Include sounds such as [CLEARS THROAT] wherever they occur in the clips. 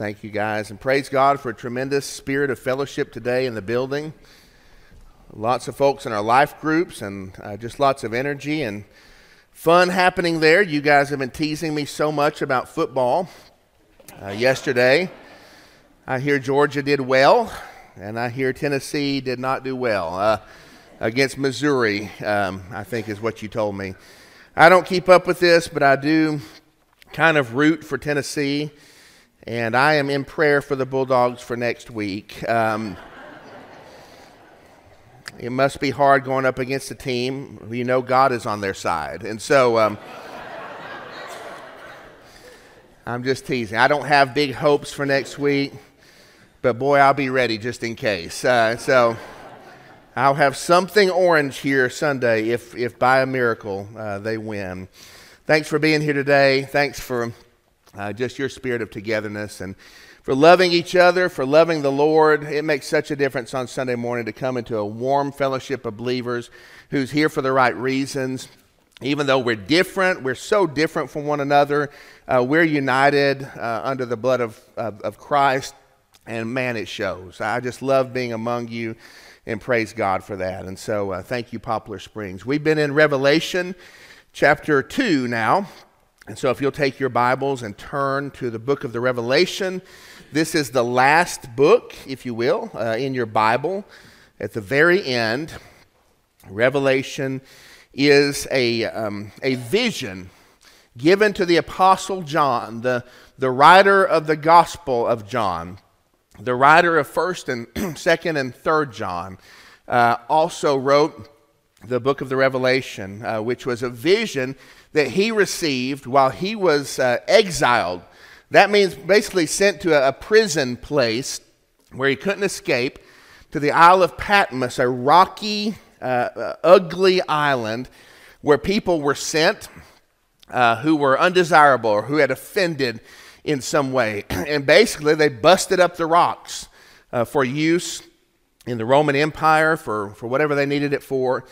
Thank you guys. And praise God for a tremendous spirit of fellowship today in the building. Lots of folks in our life groups and uh, just lots of energy and fun happening there. You guys have been teasing me so much about football. Uh, yesterday, I hear Georgia did well, and I hear Tennessee did not do well uh, against Missouri, um, I think is what you told me. I don't keep up with this, but I do kind of root for Tennessee, and I am in prayer for the Bulldogs for next week. Um, it must be hard going up against a team. You know God is on their side. And so um, I'm just teasing. I don't have big hopes for next week, but boy, I'll be ready just in case. Uh, so I'll have something orange here Sunday if, if by a miracle uh, they win. Thanks for being here today. Thanks for uh, just your spirit of togetherness and for loving each other, for loving the Lord. It makes such a difference on Sunday morning to come into a warm fellowship of believers who's here for the right reasons. Even though we're different, we're so different from one another, uh, we're united uh, under the blood of, of, of Christ, and man, it shows. I just love being among you and praise God for that. And so, uh, thank you, Poplar Springs. We've been in Revelation chapter 2 now. And so, if you'll take your Bibles and turn to the book of the Revelation, this is the last book, if you will, uh, in your Bible. At the very end, Revelation is a, um, a vision given to the Apostle John, the, the writer of the Gospel of John, the writer of 1st and [CLEARS THROAT] 2nd and 3rd John, uh, also wrote the book of the Revelation, uh, which was a vision that he received while he was uh, exiled. That means basically sent to a, a, prison place where he couldn't escape to the Isle of Patmos, a rocky, uh, uh ugly island where people were sent uh, who were undesirable or who had offended in some way. [CLEARS THROAT] And basically, they busted up the rocks uh, for use in the Roman Empire for, for whatever they needed it for.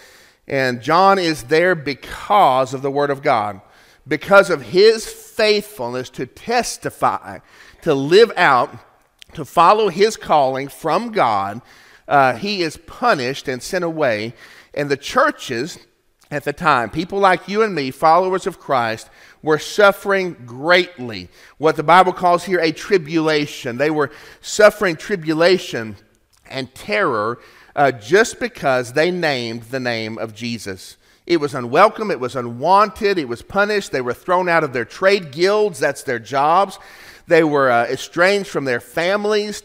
And John is there because of the Word of God, because of his faithfulness to testify, to live out, to follow his calling from God. Uh, he is punished and sent away. And the churches at the time, people like you and me, followers of Christ, were suffering greatly. What the Bible calls here a tribulation. They were suffering tribulation and terror uh, just because they named the name of Jesus. It was unwelcome, it was unwanted, it was punished. They were thrown out of their trade guilds, that's their jobs. They were uh, estranged from their families.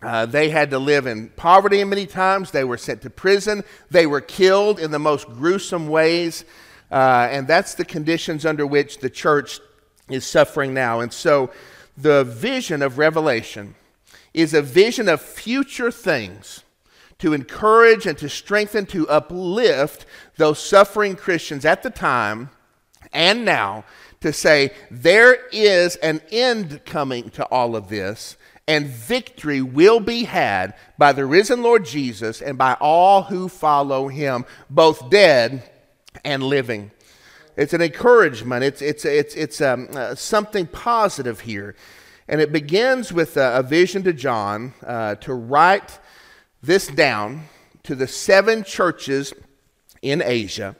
Uh, they had to live in poverty many times. They were sent to prison. They were killed in the most gruesome ways. Uh, and that's the conditions under which the church is suffering now. And so the vision of Revelation is a vision of future things to encourage and to strengthen, to uplift those suffering Christians at the time and now to say there is an end coming to all of this, and victory will be had by the risen Lord Jesus and by all who follow him, both dead and living. It's an encouragement, it's, it's, it's, it's um, uh, something positive here. And it begins with a, a vision to John uh, to write this down to the seven churches in Asia.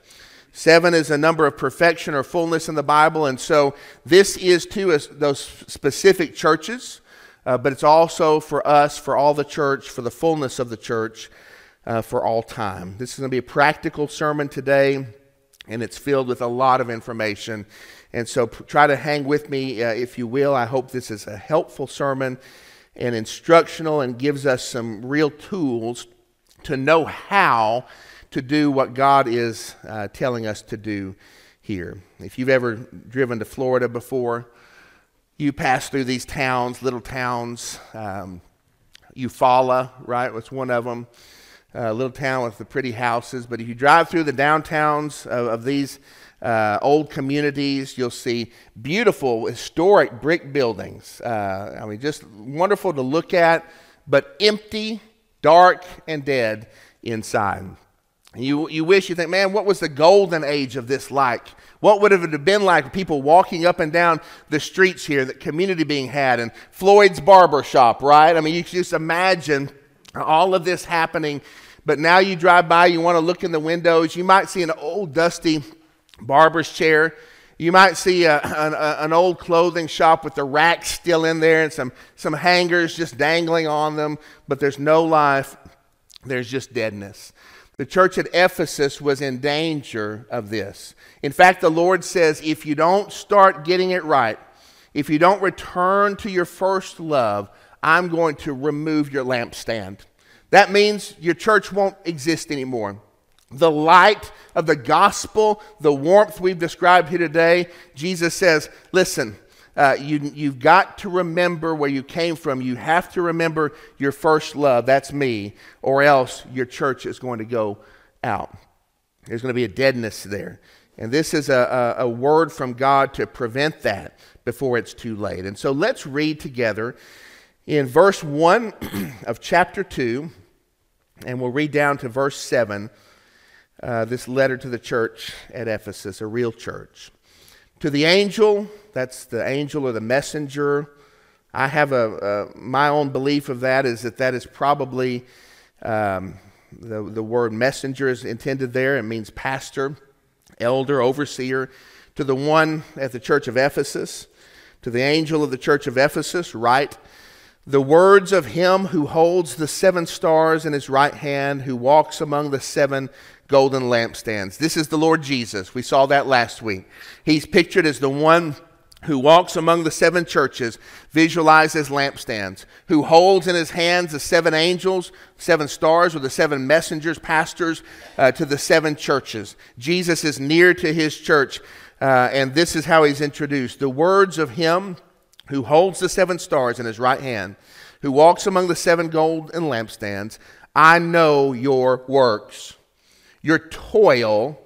Seven is a number of perfection or fullness in the Bible, and so this is to those specific churches, uh, but it's also for us, for all the church, for the fullness of the church, uh, for all time. This is going to be a practical sermon today, and it's filled with a lot of information. And so try to hang with me, uh, if you will. I hope this is a helpful sermon and instructional and gives us some real tools to know how to do what God is uh, telling us to do here. If you've ever driven to Florida before, you pass through these towns, little towns. Um, Eufaula, right, was one of them. A little town with the pretty houses. But if you drive through the downtowns of, of these uh, old communities. You'll see beautiful historic brick buildings. Uh, I mean, just wonderful to look at, but empty, dark, and dead inside. You, you wish, you think, man, what was the golden age of this like? What would it have been like people walking up and down the streets here, that community being had, and Floyd's barber shop, right? I mean, you can just imagine all of this happening. But now you drive by, you want to look in the windows, you might see an old dusty barber's chair. You might see uh, a, [LAUGHS] an, a, an, old clothing shop with the racks still in there and some, some hangers just dangling on them, but there's no life, there's just deadness. The church at Ephesus was in danger of this. In fact, the Lord says if you don't start getting it right, if you don't return to your first love, I'm going to remove your lampstand. That means your church won't exist anymore. The light of the gospel, the warmth we've described here today, Jesus says, listen, uh, you, you've got to remember where you came from. You have to remember your first love. That's me. Or else your church is going to go out. There's going to be a deadness there. And this is a, a, a word from God to prevent that before it's too late. And so let's read together in verse 1 [CLEARS THROAT] of chapter 2, and we'll read down to verse 7, uh, this letter to the church at Ephesus, a real church. To the angel, that's the angel or the messenger. I have a, a my own belief of that is that that is probably um, the, the word messenger is intended there. It means pastor, elder, overseer. To the one at the church of Ephesus, to the angel of the church of Ephesus, write the words of him who holds the seven stars in his right hand, who walks among the seven golden lampstands. This is the Lord Jesus. We saw that last week. He's pictured as the one who walks among the seven churches, visualized as lampstands, who holds in his hands the seven angels, seven stars, or the seven messengers, pastors uh, to the seven churches. Jesus is near to his church, uh, and this is how he's introduced. The words of him who holds the seven stars in his right hand, who walks among the seven golden lampstands, I know your works your toil,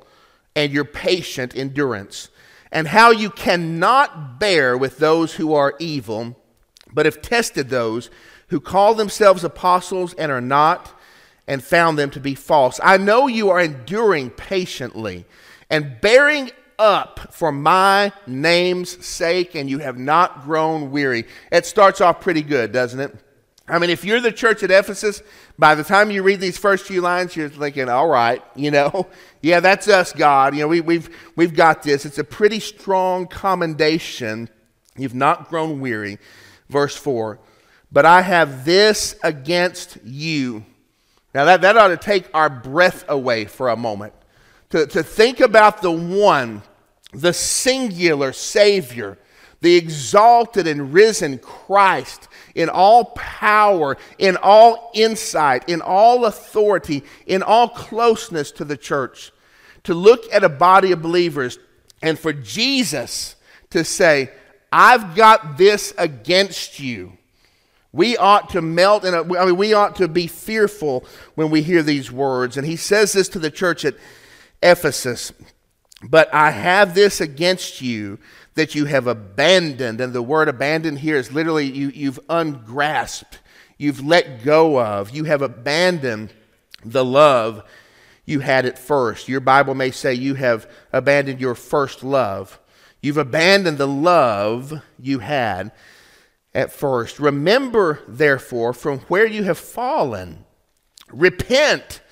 and your patient endurance, and how you cannot bear with those who are evil, but have tested those who call themselves apostles and are not, and found them to be false. I know you are enduring patiently and bearing up for my name's sake, and you have not grown weary. It starts off pretty good, doesn't it? I mean, if you're the church at Ephesus, by the time you read these first few lines, you're thinking, all right, [LAUGHS] you know, yeah, that's us, God. You know, we, we've, we've got this. It's a pretty strong commendation. You've not grown weary. Verse 4 But I have this against you. Now, that, that ought to take our breath away for a moment. To, to think about the one, the singular Savior, the exalted and risen Christ in all power, in all insight, in all authority, in all closeness to the church. To look at a body of believers and for Jesus to say, I've got this against you. We ought to melt, and I mean, we ought to be fearful when we hear these words. And he says this to the church at Ephesus But I have this against you that you have abandoned. And the word abandoned here is literally you, you've ungrasped, you've let go of, you have abandoned the love you had at first. Your Bible may say you have abandoned your first love. You've abandoned the love you had at first. Remember, therefore, from where you have fallen. Repent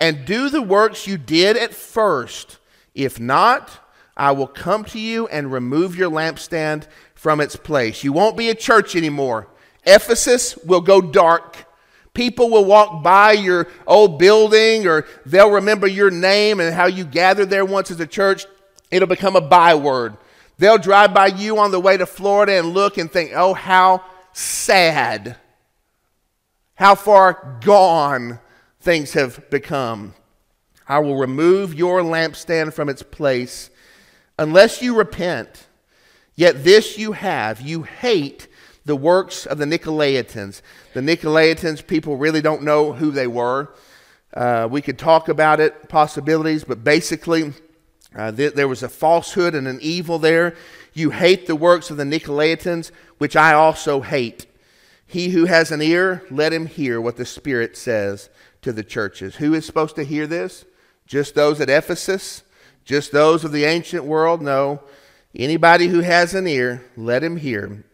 and do the works you did at first. If not, I will come to you and remove your lampstand from its place. You won't be a church anymore. Ephesus will go dark. People will walk by your old building or they'll remember your name and how you gathered there once as a church. It'll become a byword. They'll drive by you on the way to Florida and look and think, oh, how sad, how far gone things have become. I will remove your lampstand from its place unless you repent. Yet this you have you hate the works of the Nicolaitans. The Nicolaitans, people really don't know who they were. Uh, we could talk about it, possibilities, but basically, uh, th- there was a falsehood and an evil there. You hate the works of the Nicolaitans, which I also hate. He who has an ear, let him hear what the Spirit says to the churches. Who is supposed to hear this? Just those at Ephesus? Just those of the ancient world? know. Anybody who has an ear, let him hear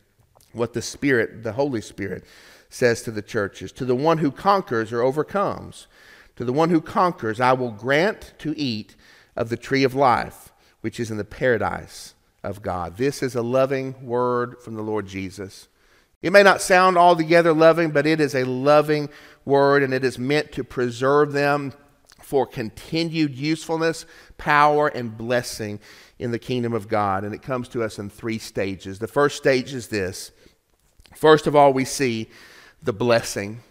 what the Spirit, the Holy Spirit, says to the churches. To the one who conquers or overcomes, to the one who conquers, I will grant to eat of the tree of life, which is in the paradise of God. This is a loving word from the Lord Jesus. It may not sound altogether loving, but it is a loving word, and it is meant to preserve them for continued usefulness, power, and blessing in the kingdom of God. And it comes to us in three stages. The first stage is this First of all, we see the blessing.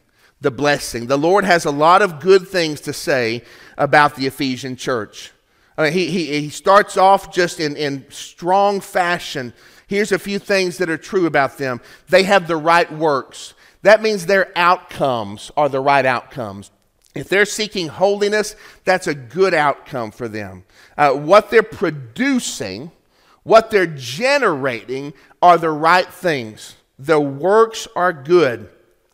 The blessing. The Lord has a lot of good things to say about the Ephesian church. I mean, he, he, he starts off just in, in strong fashion. Here's a few things that are true about them they have the right works. That means their outcomes are the right outcomes. If they're seeking holiness, that's a good outcome for them. Uh, what they're producing, what they're generating, are the right things. The works are good.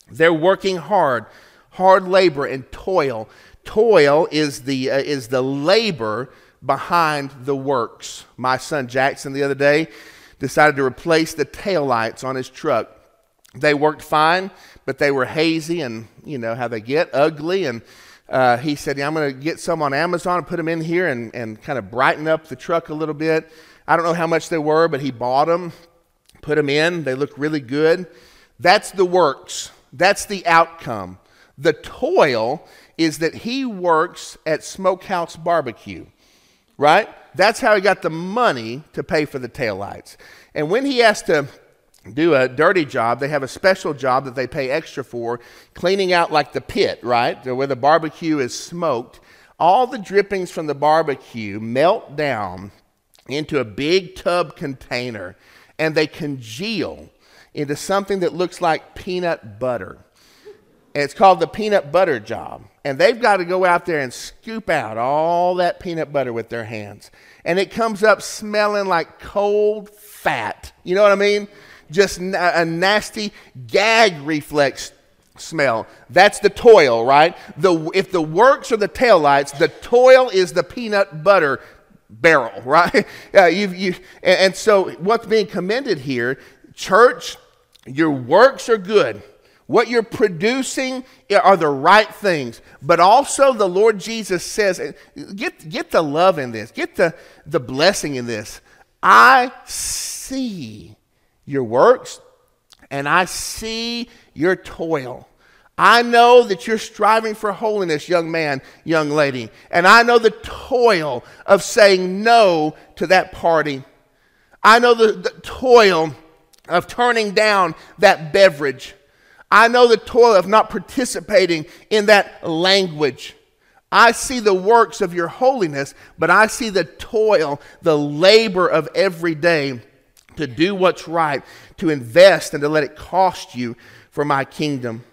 They're working hard, hard labor and toil. Toil is the, uh, is the labor behind the works. My son Jackson the other day decided to replace the tail lights on his truck. They worked fine, but they were hazy and, you know, how they get ugly. And uh, he said, yeah, I'm going to get some on Amazon and put them in here and, and kind of brighten up the truck a little bit. I don't know how much they were, but he bought them, put them in. They look really good. That's the works, that's the outcome. The toil is that he works at Smokehouse Barbecue right? That's how he got the money to pay for the taillights. And when he has to do a dirty job, they have a special job that they pay extra for, cleaning out like the pit, right? Where the barbecue is smoked. All the drippings from the barbecue melt down into a big tub container and they congeal into something that looks like peanut butter. And it's called the peanut butter job. And they've got to go out there and scoop out all that peanut butter with their hands. And it comes up smelling like cold fat. You know what I mean? Just a nasty gag reflex smell. That's the toil, right? The, if the works are the taillights, the toil is the peanut butter barrel, [LAUGHS] right? Uh, you've, you, and, and so what's being commended here, church, your works are good what you're producing are the right things. But also, the Lord Jesus says, get, get the love in this, get the, the blessing in this. I see your works and I see your toil. I know that you're striving for holiness, young man, young lady. And I know the toil of saying no to that party. I know the, the toil of turning down that beverage. I know the toil of not participating in that language. I see the works of your holiness, but I see the toil, the labor of every day to do what's right, to invest and to let it cost you for my kingdom.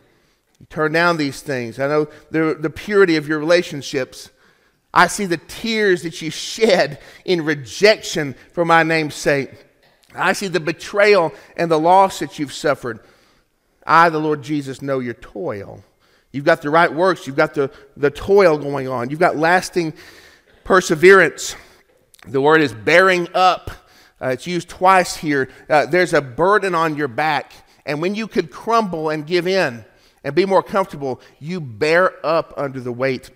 You turn down these things. I know the, the purity of your relationships. I see the tears that you shed in rejection for my name's sake. I see the betrayal and the loss that you've suffered. I, the Lord Jesus, know your toil. You've got the right works, you've got the, the toil going on, you've got lasting perseverance. The word is bearing up. Uh, it's used twice here. Uh, there's a burden on your back, and when you could crumble and give in and be more comfortable, you bear up under the weight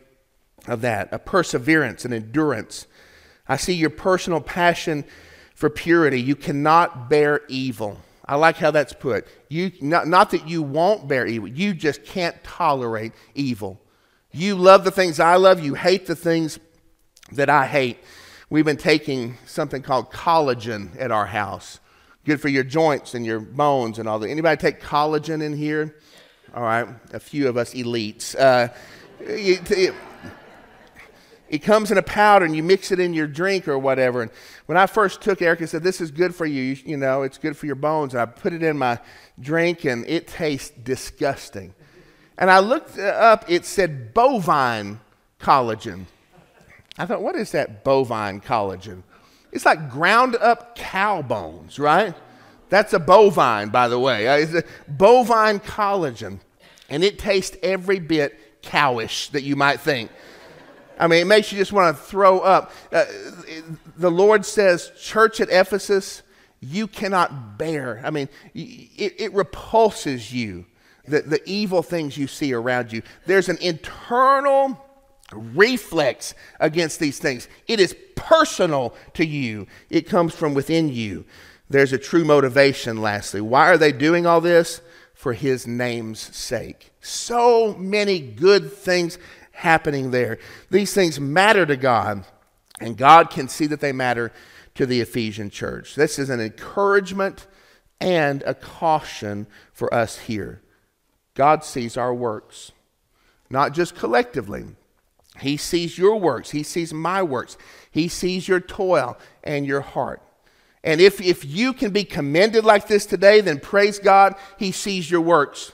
of that a perseverance, an endurance. I see your personal passion for purity. You cannot bear evil. I like how that's put. You, not, not that you won't bear evil, you just can't tolerate evil. You love the things I love, you hate the things that I hate. We've been taking something called collagen at our house. Good for your joints and your bones and all that. Anybody take collagen in here? All right, a few of us elites. Uh, it, it, it comes in a powder and you mix it in your drink or whatever. And when I first took Erica said, This is good for you. you. You know, it's good for your bones. And I put it in my drink and it tastes disgusting. And I looked up, it said bovine collagen. I thought, What is that bovine collagen? It's like ground up cow bones, right? That's a bovine, by the way. Uh, it's a bovine collagen. And it tastes every bit cowish that you might think. I mean, it makes you just want to throw up. Uh, the Lord says, Church at Ephesus, you cannot bear. I mean, it, it repulses you, the, the evil things you see around you. There's an internal reflex against these things. It is personal to you, it comes from within you. There's a true motivation, lastly. Why are they doing all this? For his name's sake. So many good things happening there. These things matter to God, and God can see that they matter to the Ephesian church. This is an encouragement and a caution for us here. God sees our works, not just collectively. He sees your works, He sees my works, He sees your toil and your heart. And if, if you can be commended like this today, then praise God, He sees your works.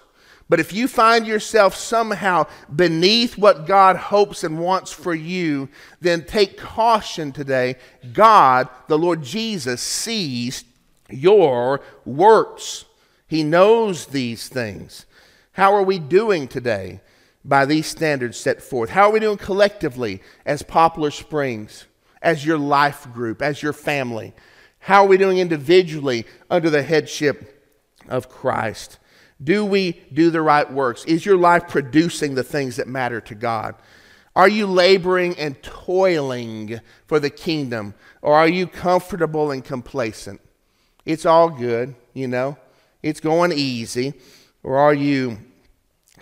But if you find yourself somehow beneath what God hopes and wants for you, then take caution today. God, the Lord Jesus, sees your works. He knows these things. How are we doing today by these standards set forth? How are we doing collectively as Poplar Springs, as your life group, as your family? How are we doing individually under the headship of Christ? Do we do the right works? Is your life producing the things that matter to God? Are you laboring and toiling for the kingdom? Or are you comfortable and complacent? It's all good, you know, it's going easy. Or are you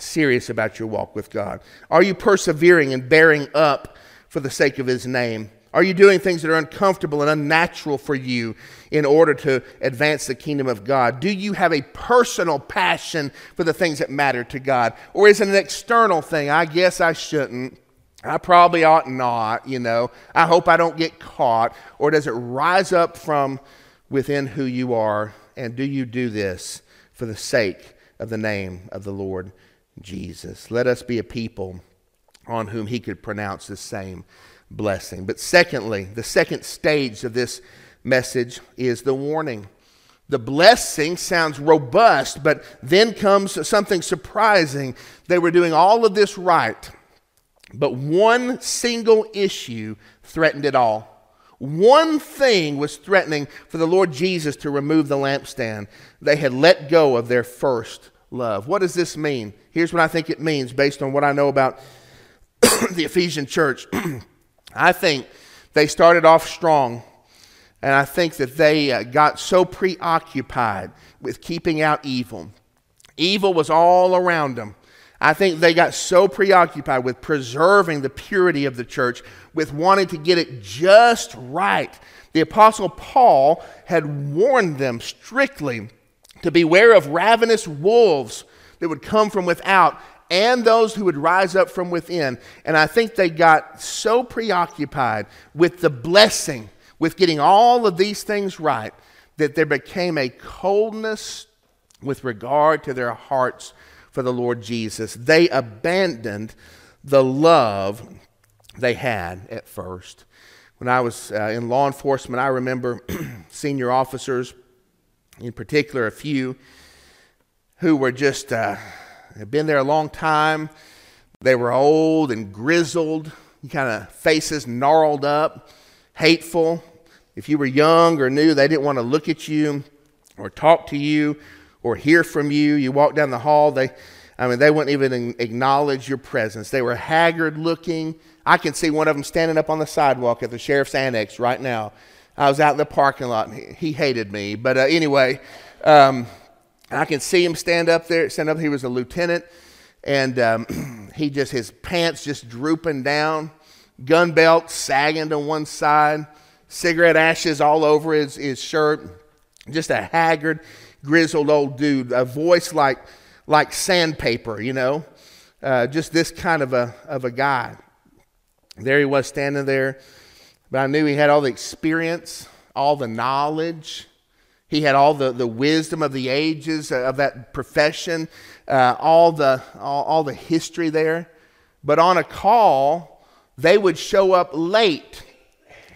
serious about your walk with God? Are you persevering and bearing up for the sake of His name? Are you doing things that are uncomfortable and unnatural for you in order to advance the kingdom of God? Do you have a personal passion for the things that matter to God? Or is it an external thing? I guess I shouldn't. I probably ought not, you know. I hope I don't get caught. Or does it rise up from within who you are? And do you do this for the sake of the name of the Lord Jesus? Let us be a people on whom he could pronounce the same blessing. But secondly, the second stage of this message is the warning. The blessing sounds robust, but then comes something surprising. They were doing all of this right, but one single issue threatened it all. One thing was threatening for the Lord Jesus to remove the lampstand. They had let go of their first love. What does this mean? Here's what I think it means based on what I know about [COUGHS] the Ephesian church. [CLEARS THROAT] I think they started off strong, and I think that they uh, got so preoccupied with keeping out evil. Evil was all around them. I think they got so preoccupied with preserving the purity of the church, with wanting to get it just right. The Apostle Paul had warned them strictly to beware of ravenous wolves that would come from without and those who would rise up from within. And I think they got so preoccupied with the blessing, with getting all of these things right, that there became a coldness with regard to their hearts for the Lord Jesus. They abandoned the love they had at first. When I was uh, in law enforcement, I remember [CLEARS THROAT] senior officers, in particular, a few who were just. Uh, had been there a long time. They were old and grizzled, kind of faces gnarled up, hateful. If you were young or new, they didn't want to look at you or talk to you or hear from you. You walk down the hall, they, I mean, they wouldn't even acknowledge your presence. They were haggard looking. I can see one of them standing up on the sidewalk at the sheriff's annex right now. I was out in the parking lot and he, hated me. But uh, anyway, um, I can see him stand up there, stand up. He was a lieutenant, and um, [CLEARS THROAT] he just, his pants just drooping down, gun belt sagging to one side, cigarette ashes all over his, his shirt. Just a haggard, grizzled old dude, a voice like, like sandpaper, you know, uh, just this kind of a, of a guy. There he was standing there, but I knew he had all the experience, all the knowledge he had all the, the wisdom of the ages uh, of that profession, uh, all, the, all, all the history there. But on a call, they would show up late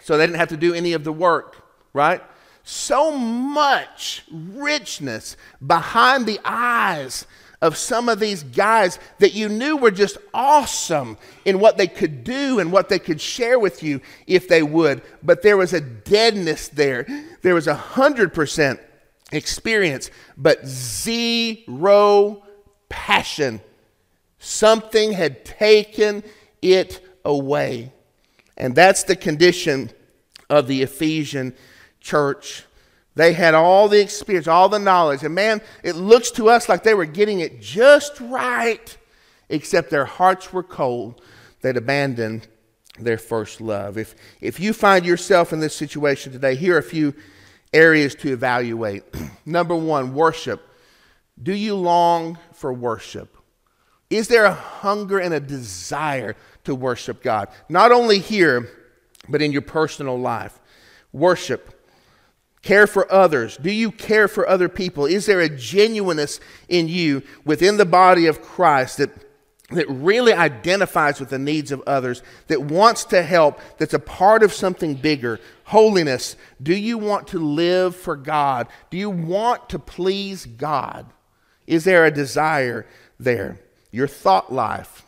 so they didn't have to do any of the work, right? So much richness behind the eyes of some of these guys that you knew were just awesome in what they could do and what they could share with you if they would. But there was a deadness there. There was a hundred percent experience, but zero passion. Something had taken it away. And that's the condition of the Ephesian church. They had all the experience, all the knowledge. And man, it looks to us like they were getting it just right, except their hearts were cold. They'd abandoned their first love. If, if you find yourself in this situation today, here are a few areas to evaluate. [CLEARS THROAT] Number one, worship. Do you long for worship? Is there a hunger and a desire to worship God? Not only here, but in your personal life. Worship. Care for others. Do you care for other people? Is there a genuineness in you within the body of Christ that, that really identifies with the needs of others, that wants to help, that's a part of something bigger? Holiness. Do you want to live for God? Do you want to please God? Is there a desire there? Your thought life.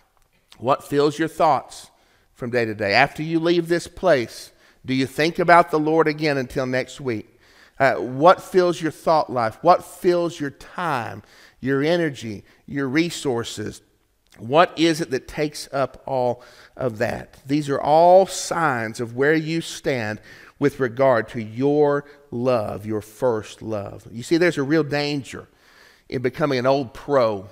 What fills your thoughts from day to day? After you leave this place, do you think about the Lord again until next week? Uh, what fills your thought life? What fills your time, your energy, your resources? What is it that takes up all of that? These are all signs of where you stand with regard to your love, your first love. You see, there's a real danger in becoming an old pro,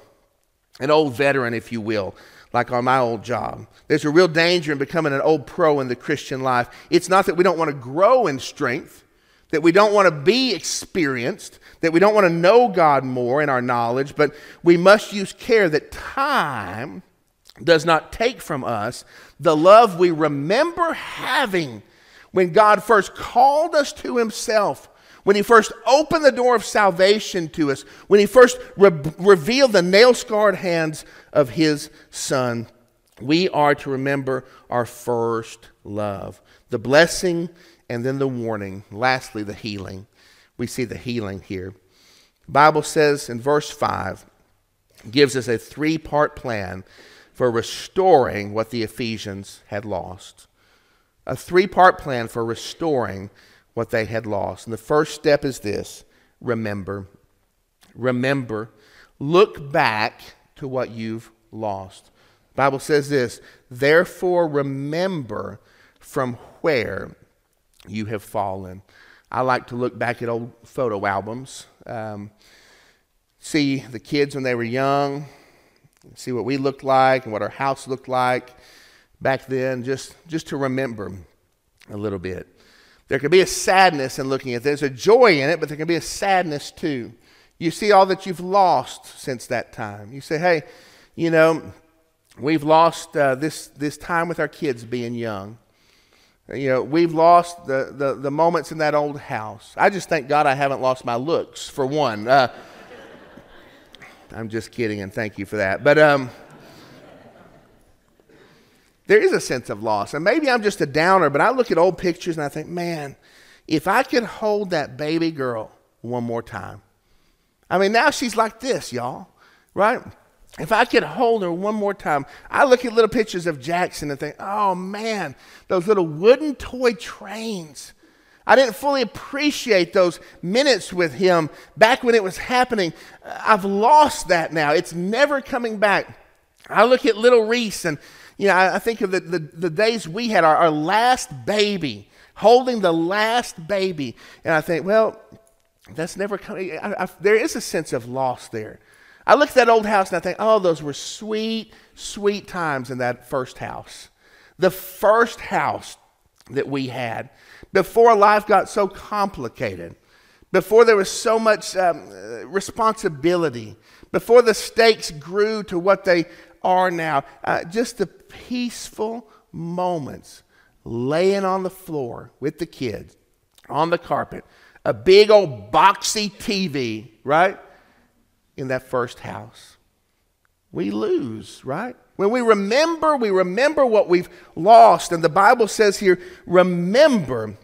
an old veteran, if you will, like on my old job. There's a real danger in becoming an old pro in the Christian life. It's not that we don't want to grow in strength that we don't want to be experienced, that we don't want to know God more in our knowledge, but we must use care that time does not take from us the love we remember having when God first called us to Himself, when He first opened the door of salvation to us, when He first re- revealed the nail scarred hands of His Son. We are to remember our first love, the blessing and then the warning. Lastly, the healing. We see the healing here. The Bible says in verse 5, gives us a three part plan for restoring what the Ephesians had lost. A three part plan for restoring what they had lost. And the first step is this remember. Remember. Look back to what you've lost. Bible says this, therefore remember from where you have fallen. I like to look back at old photo albums, um, see the kids when they were young, see what we looked like and what our house looked like back then, just, just to remember a little bit. There can be a sadness in looking at this. There's a joy in it, but there can be a sadness too. You see all that you've lost since that time. You say, hey, you know, we've lost uh, this, this time with our kids being young. You know, we've lost the, the, the, moments in that old house. I just thank God I haven't lost my looks, for one. Uh, I'm just kidding, and thank you for that. But um, there is a sense of loss. And maybe I'm just a downer, but I look at old pictures and I think, man, if I could hold that baby girl one more time. I mean, now she's like this, y'all, right? If I could hold her one more time, I look at little pictures of Jackson and think, oh man, those little wooden toy trains. I didn't fully appreciate those minutes with him back when it was happening. Uh, I've lost that now. It's never coming back. I look at little Reese and, you know, I, I think of the, the, the, days we had our, our last baby, holding the last baby. And I think, well, that's never coming. I, I, there is a sense of loss there. I look at that old house and I think, oh, those were sweet, sweet times in that first house. The first house that we had before life got so complicated, before there was so much um, responsibility, before the stakes grew to what they are now. Uh, just the peaceful moments laying on the floor with the kids on the carpet, a big old boxy TV, right? In that first house. We lose, right? When we remember, we remember what we've lost. And the Bible says here, remember,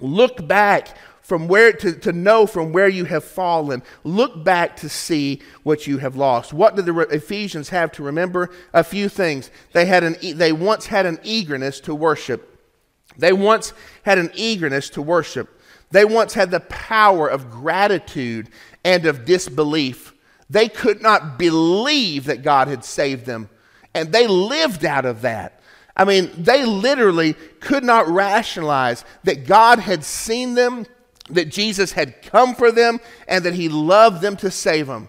look back from where to, to know from where you have fallen. Look back to see what you have lost. What did the Ephesians have to remember? A few things. They had an they once had an eagerness to worship. They once had an eagerness to worship. They once had the power of gratitude and of disbelief. They could not believe that God had saved them, and they lived out of that. I mean, they literally could not rationalize that God had seen them, that Jesus had come for them, and that He loved them to save them.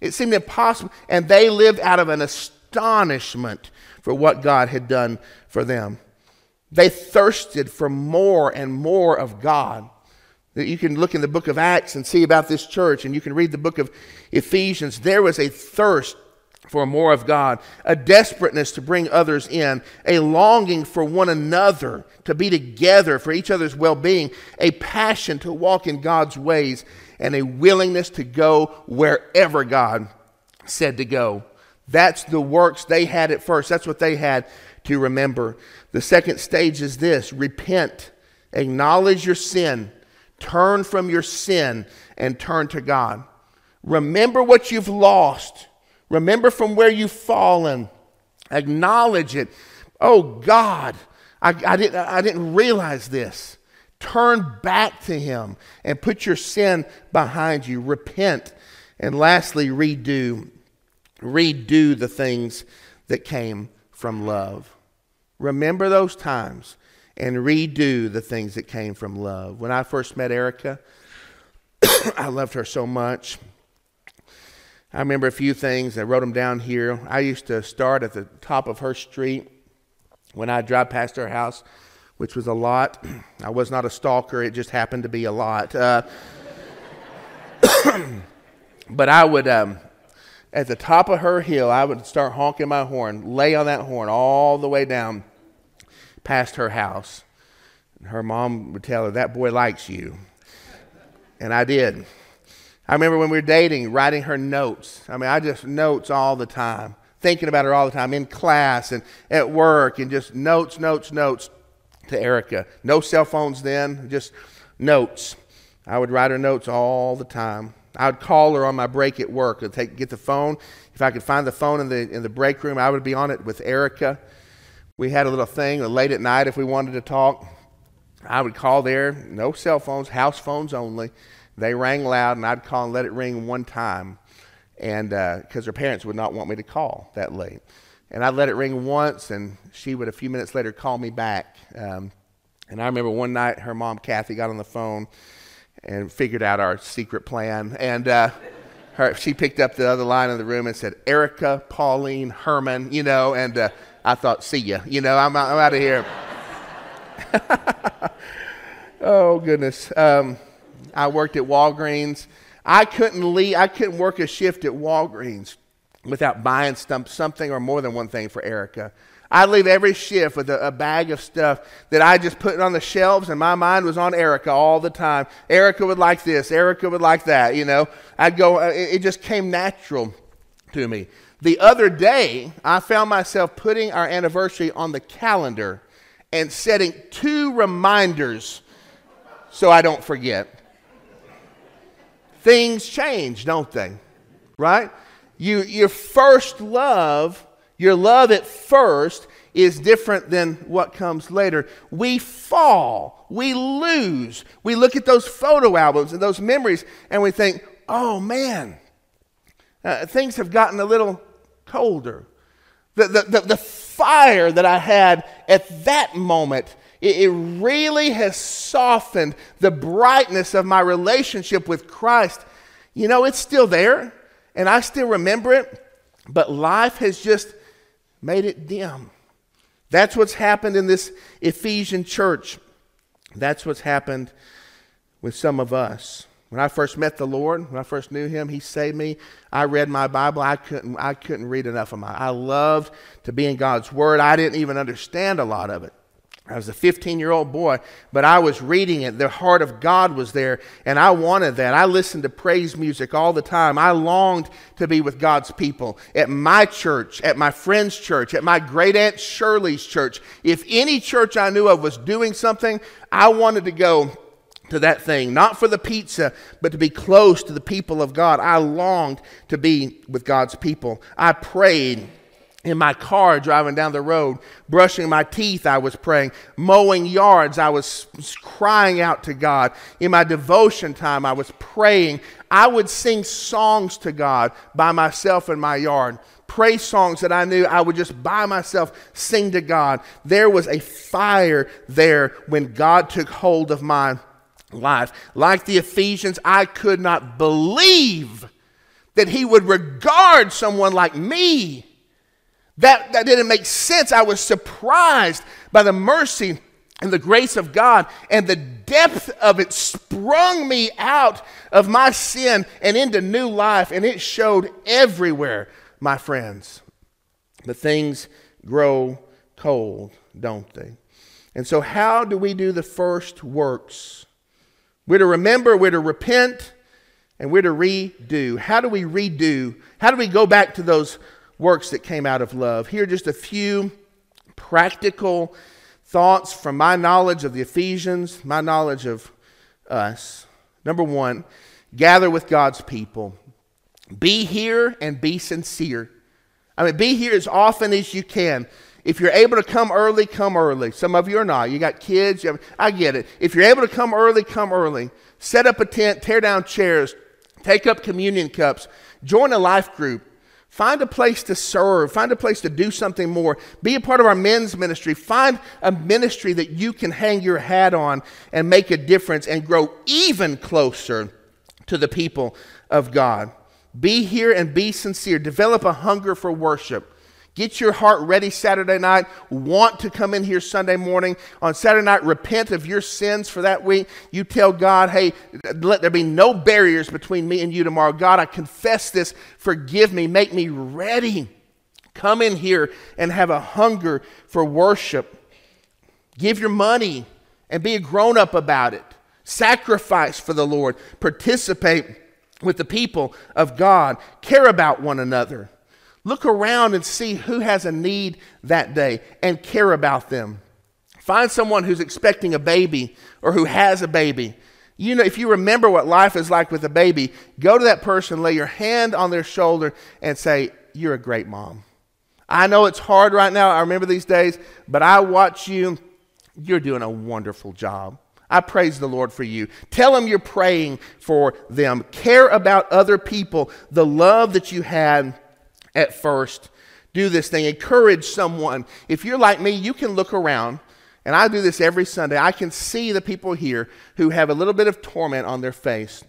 It seemed impossible, and they lived out of an astonishment for what God had done for them. They thirsted for more and more of God. That you can look in the book of Acts and see about this church, and you can read the book of Ephesians. There was a thirst for more of God, a desperateness to bring others in, a longing for one another to be together for each other's well being, a passion to walk in God's ways, and a willingness to go wherever God said to go. That's the works they had at first. That's what they had to remember. The second stage is this repent, acknowledge your sin, turn from your sin, and turn to God. Remember what you've lost Remember from where you've fallen. Acknowledge it. Oh, God, I, I, didn't, I didn't realize this. Turn back to Him and put your sin behind you. Repent. And lastly, redo. Redo the things that came from love. Remember those times and redo the things that came from love. When I first met Erica, [COUGHS] I loved her so much. I remember a few things. I wrote them down here. I used to start at the top of her street when I drive past her house, which was a lot. I was not a stalker, it just happened to be a lot. Uh, [COUGHS] but I would, um, at the top of her hill, I would start honking my horn, lay on that horn all the way down past her house. Her mom would tell her, That boy likes you. And I did. I remember when we were dating, writing her notes. I mean, I just notes all the time, thinking about her all the time in class and at work, and just notes, notes, notes to Erica. No cell phones then, just notes. I would write her notes all the time. I would call her on my break at work. I'd take, get the phone. If I could find the phone in the, in the break room, I would be on it with Erica. We had a little thing late at night if we wanted to talk. I would call there, no cell phones, house phones only. They rang loud, and I'd call and let it ring one time, and because uh, her parents would not want me to call that late. And I'd let it ring once, and she would a few minutes later call me back. Um, and I remember one night her mom, Kathy, got on the phone and figured out our secret plan. And uh, her, she picked up the other line in the room and said, Erica, Pauline, Herman, you know, and uh, I thought, see ya, you know, I'm, I'm out of here. [LAUGHS] oh, goodness. Um, I worked at Walgreens. I couldn't leave, I couldn't work a shift at Walgreens without buying something or more than one thing for Erica. I'd leave every shift with a, a, bag of stuff that I just put on the shelves, and my mind was on Erica all the time. Erica would like this, Erica would like that, you know. I'd go, uh, it, it just came natural to me. The other day, I found myself putting our anniversary on the calendar and setting two reminders so I don't forget things change, don't they? Right? You, your first love, your love at first, is different than what comes later. We fall, we lose. We look at those photo albums and those memories and we think, oh man, uh, things have gotten a little colder. The, the, the, the fire that I had at that moment it, it really has softened the brightness of my relationship with Christ. You know, it's still there, and I still remember it, but life has just made it dim. That's what's happened in this Ephesian church. That's what's happened with some of us. When I first met the Lord, when I first knew Him, He saved me. I read my Bible. I couldn't, I couldn't read enough of my. I loved to be in God's Word. I didn't even understand a lot of it. I was a 15 year old boy, but I was reading it. The heart of God was there, and I wanted that. I listened to praise music all the time. I longed to be with God's people at my church, at my friend's church, at my great aunt Shirley's church. If any church I knew of was doing something, I wanted to go to that thing, not for the pizza, but to be close to the people of God. I longed to be with God's people. I prayed in my car driving down the road, brushing my teeth, I was praying. Mowing yards, I was crying out to God. In my devotion time, I was praying. I would sing songs to God by myself in my yard. Praise songs that I knew I would just by myself sing to God. There was a fire there when God took hold of my life. Like the Ephesians, I could not believe that He would regard someone like me that, that didn't make sense. I was surprised by the mercy and the grace of God, and the depth of it sprung me out of my sin and into new life, and it showed everywhere, my friends. But things grow cold, don't they? And so, how do we do the first works? We're to remember, we're to repent, and we're to redo. How do we redo? How do we go back to those works that came out of love. Here are just a few practical thoughts from my knowledge of the Ephesians, my knowledge of us. Number one, gather with God's people. Be here and be sincere. I mean, be here as often as you can. If you're able to come early, come early. Some of you are not. You got kids. You have, I get it. If you're able to come early, come early. Set up a tent, tear down chairs, take up communion cups, join a life group. Find a place to serve. Find a place to do something more. Be a part of our men's ministry. Find a ministry that you can hang your hat on and make a difference and grow even closer to the people of God. Be here and be sincere. Develop a hunger for worship. Get your heart ready Saturday night. Want to come in here Sunday morning. On Saturday night, repent of your sins for that week. You tell God, hey, let there be no barriers between me and you tomorrow. God, I confess this. Forgive me. Make me ready. Come in here and have a hunger for worship. Give your money and be a grown up about it. Sacrifice for the Lord. Participate with the people of God. Care about one another. Look around and see who has a need that day and care about them. Find someone who's expecting a baby or who has a baby. You know, if you remember what life is like with a baby, go to that person, lay your hand on their shoulder, and say, You're a great mom. I know it's hard right now. I remember these days, but I watch you. You're doing a wonderful job. I praise the Lord for you. Tell them you're praying for them. Care about other people, the love that you had at first. Do this thing. Encourage someone. If you're like me, you can look around, and I do this every Sunday. I can see the people here who have a little bit of torment on their face.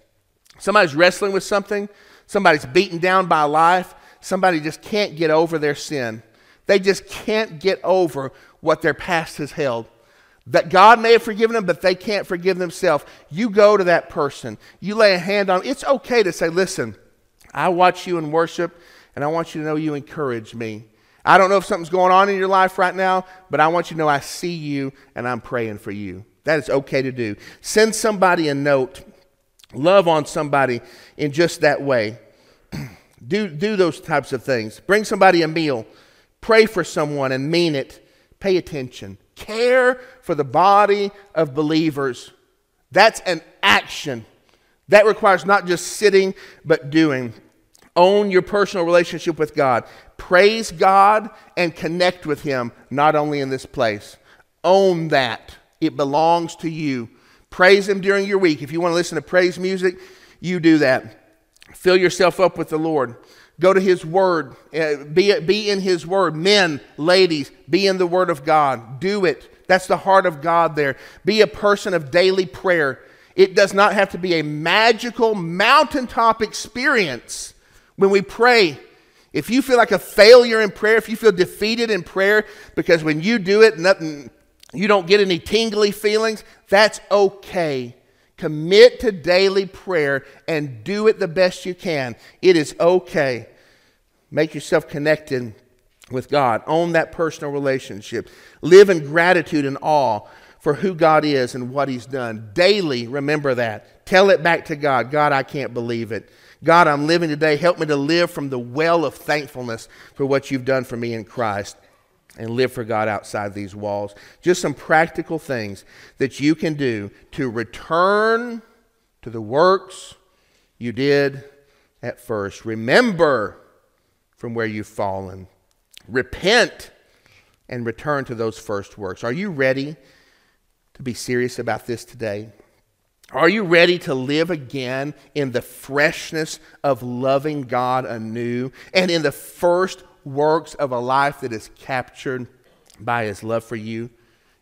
Somebody's wrestling with something, somebody's beaten down by life, somebody just can't get over their sin. They just can't get over what their past has held. That God may have forgiven them, but they can't forgive themselves. You go to that person, you lay a hand on. It's okay to say, "Listen, I watch you in worship and I want you to know you encourage me. I don't know if something's going on in your life right now, but I want you to know I see you and I'm praying for you. That is okay to do. Send somebody a note. Love on somebody in just that way. [CLEARS THROAT] do, do those types of things. Bring somebody a meal. Pray for someone and mean it. Pay attention. Care for the body of believers. That's an action. That requires not just sitting, but doing. Own your personal relationship with God. Praise God and connect with Him, not only in this place. Own that. It belongs to you. Praise Him during your week. If you want to listen to praise music, you do that. Fill yourself up with the Lord. Go to His Word. Uh, be, be in His Word. Men, ladies, be in the Word of God. Do it. That's the heart of God there. Be a person of daily prayer. It does not have to be a magical mountaintop experience when we pray, if you feel like a failure in prayer, if you feel defeated in prayer because when you do it, nothing, you don't get any tingly feelings, that's okay. Commit to daily prayer and do it the best you can. It is okay. Make yourself connected with God. Own that personal relationship. Live in gratitude and awe for who God is and what He's done. Daily, remember that. Tell it back to God God, I can't believe it. God, I'm living today. Help me to live from the well of thankfulness for what you've done for me in Christ. and live for God outside these walls. Just some practical things that you can do to return to the works you did at first. Remember from where you've fallen. Repent and return to those first works. Are you ready to be serious about this today? Are you ready to live again in the freshness of loving God anew and in the first works of a life that is captured by His love for you?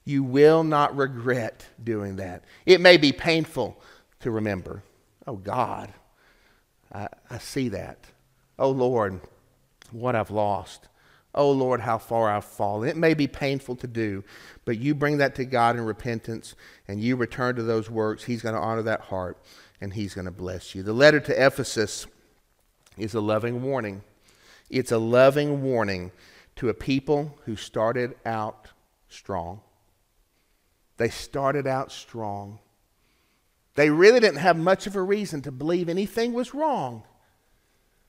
You will not regret doing that. It may be painful to remember. Oh, God, I, I see that. Oh, Lord, what I've lost. Oh Lord, how far I've fallen. It may be painful to do, but you bring that to God in repentance and you return to those works. He's going to honor that heart and He's going to bless you. The letter to Ephesus is a loving warning. It's a loving warning to a people who started out strong. They started out strong. They really didn't have much of a reason to believe anything was wrong.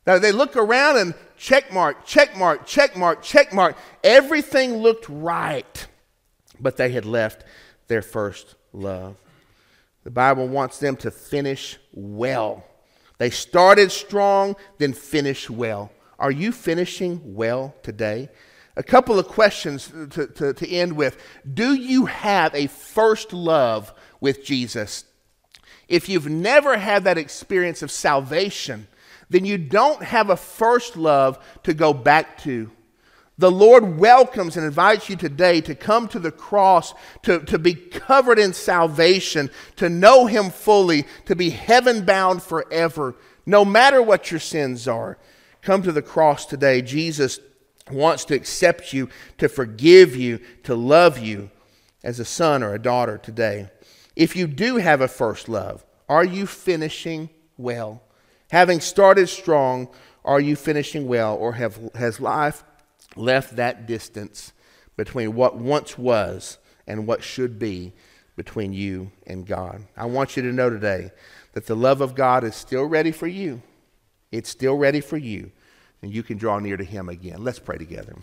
Now they look around and check mark, check mark, check mark, check mark. Everything looked right, but they had left their first love. The Bible wants them to finish well. They started strong, then finish well. Are you finishing well today? A couple of questions to, to, to end with. Do you have a first love with Jesus? If you've never had that experience of salvation, then you don't have a first love to go back to. The Lord welcomes and invites you today to come to the cross, to, to be covered in salvation, to know Him fully, to be heaven bound forever, no matter what your sins are. Come to the cross today. Jesus wants to accept you, to forgive you, to love you as a son or a daughter today. If you do have a first love, are you finishing well? Having started strong, are you finishing well, or have, has life left that distance between what once was and what should be between you and God? I want you to know today that the love of God is still ready for you. It's still ready for you, and you can draw near to Him again. Let's pray together.